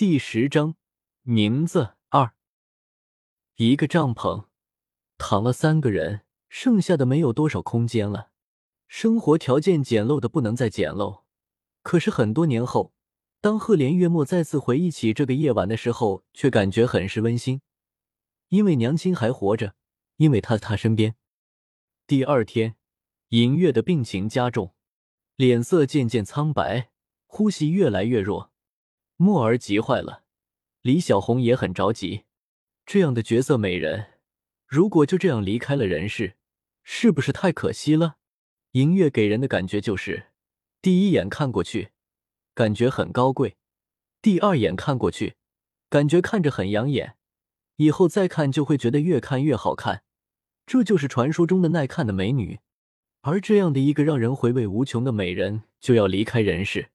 第十章，名字二。一个帐篷躺了三个人，剩下的没有多少空间了。生活条件简陋的不能再简陋。可是很多年后，当赫连月末再次回忆起这个夜晚的时候，却感觉很是温馨，因为娘亲还活着，因为她在他身边。第二天，银月的病情加重，脸色渐渐苍白，呼吸越来越弱。墨儿急坏了，李小红也很着急。这样的绝色美人，如果就这样离开了人世，是不是太可惜了？银月给人的感觉就是，第一眼看过去，感觉很高贵；第二眼看过去，感觉看着很养眼；以后再看就会觉得越看越好看。这就是传说中的耐看的美女。而这样的一个让人回味无穷的美人，就要离开人世，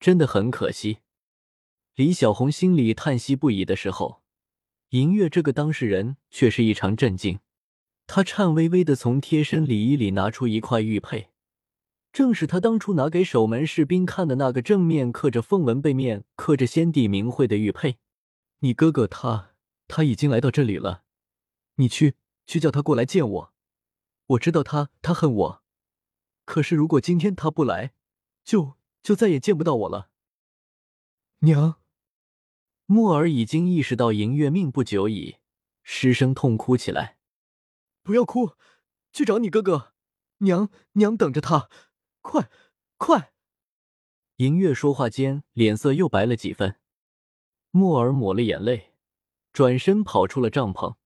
真的很可惜。李小红心里叹息不已的时候，银月这个当事人却是异常震惊。他颤巍巍的从贴身礼衣里拿出一块玉佩，正是他当初拿给守门士兵看的那个正面刻着凤纹、背面刻着先帝名讳的玉佩。你哥哥他他已经来到这里了，你去去叫他过来见我。我知道他他恨我，可是如果今天他不来，就就再也见不到我了。娘。木儿已经意识到银月命不久矣，失声痛哭起来。不要哭，去找你哥哥，娘娘等着他，快快！银月说话间，脸色又白了几分。木儿抹了眼泪，转身跑出了帐篷。